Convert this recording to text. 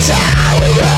time we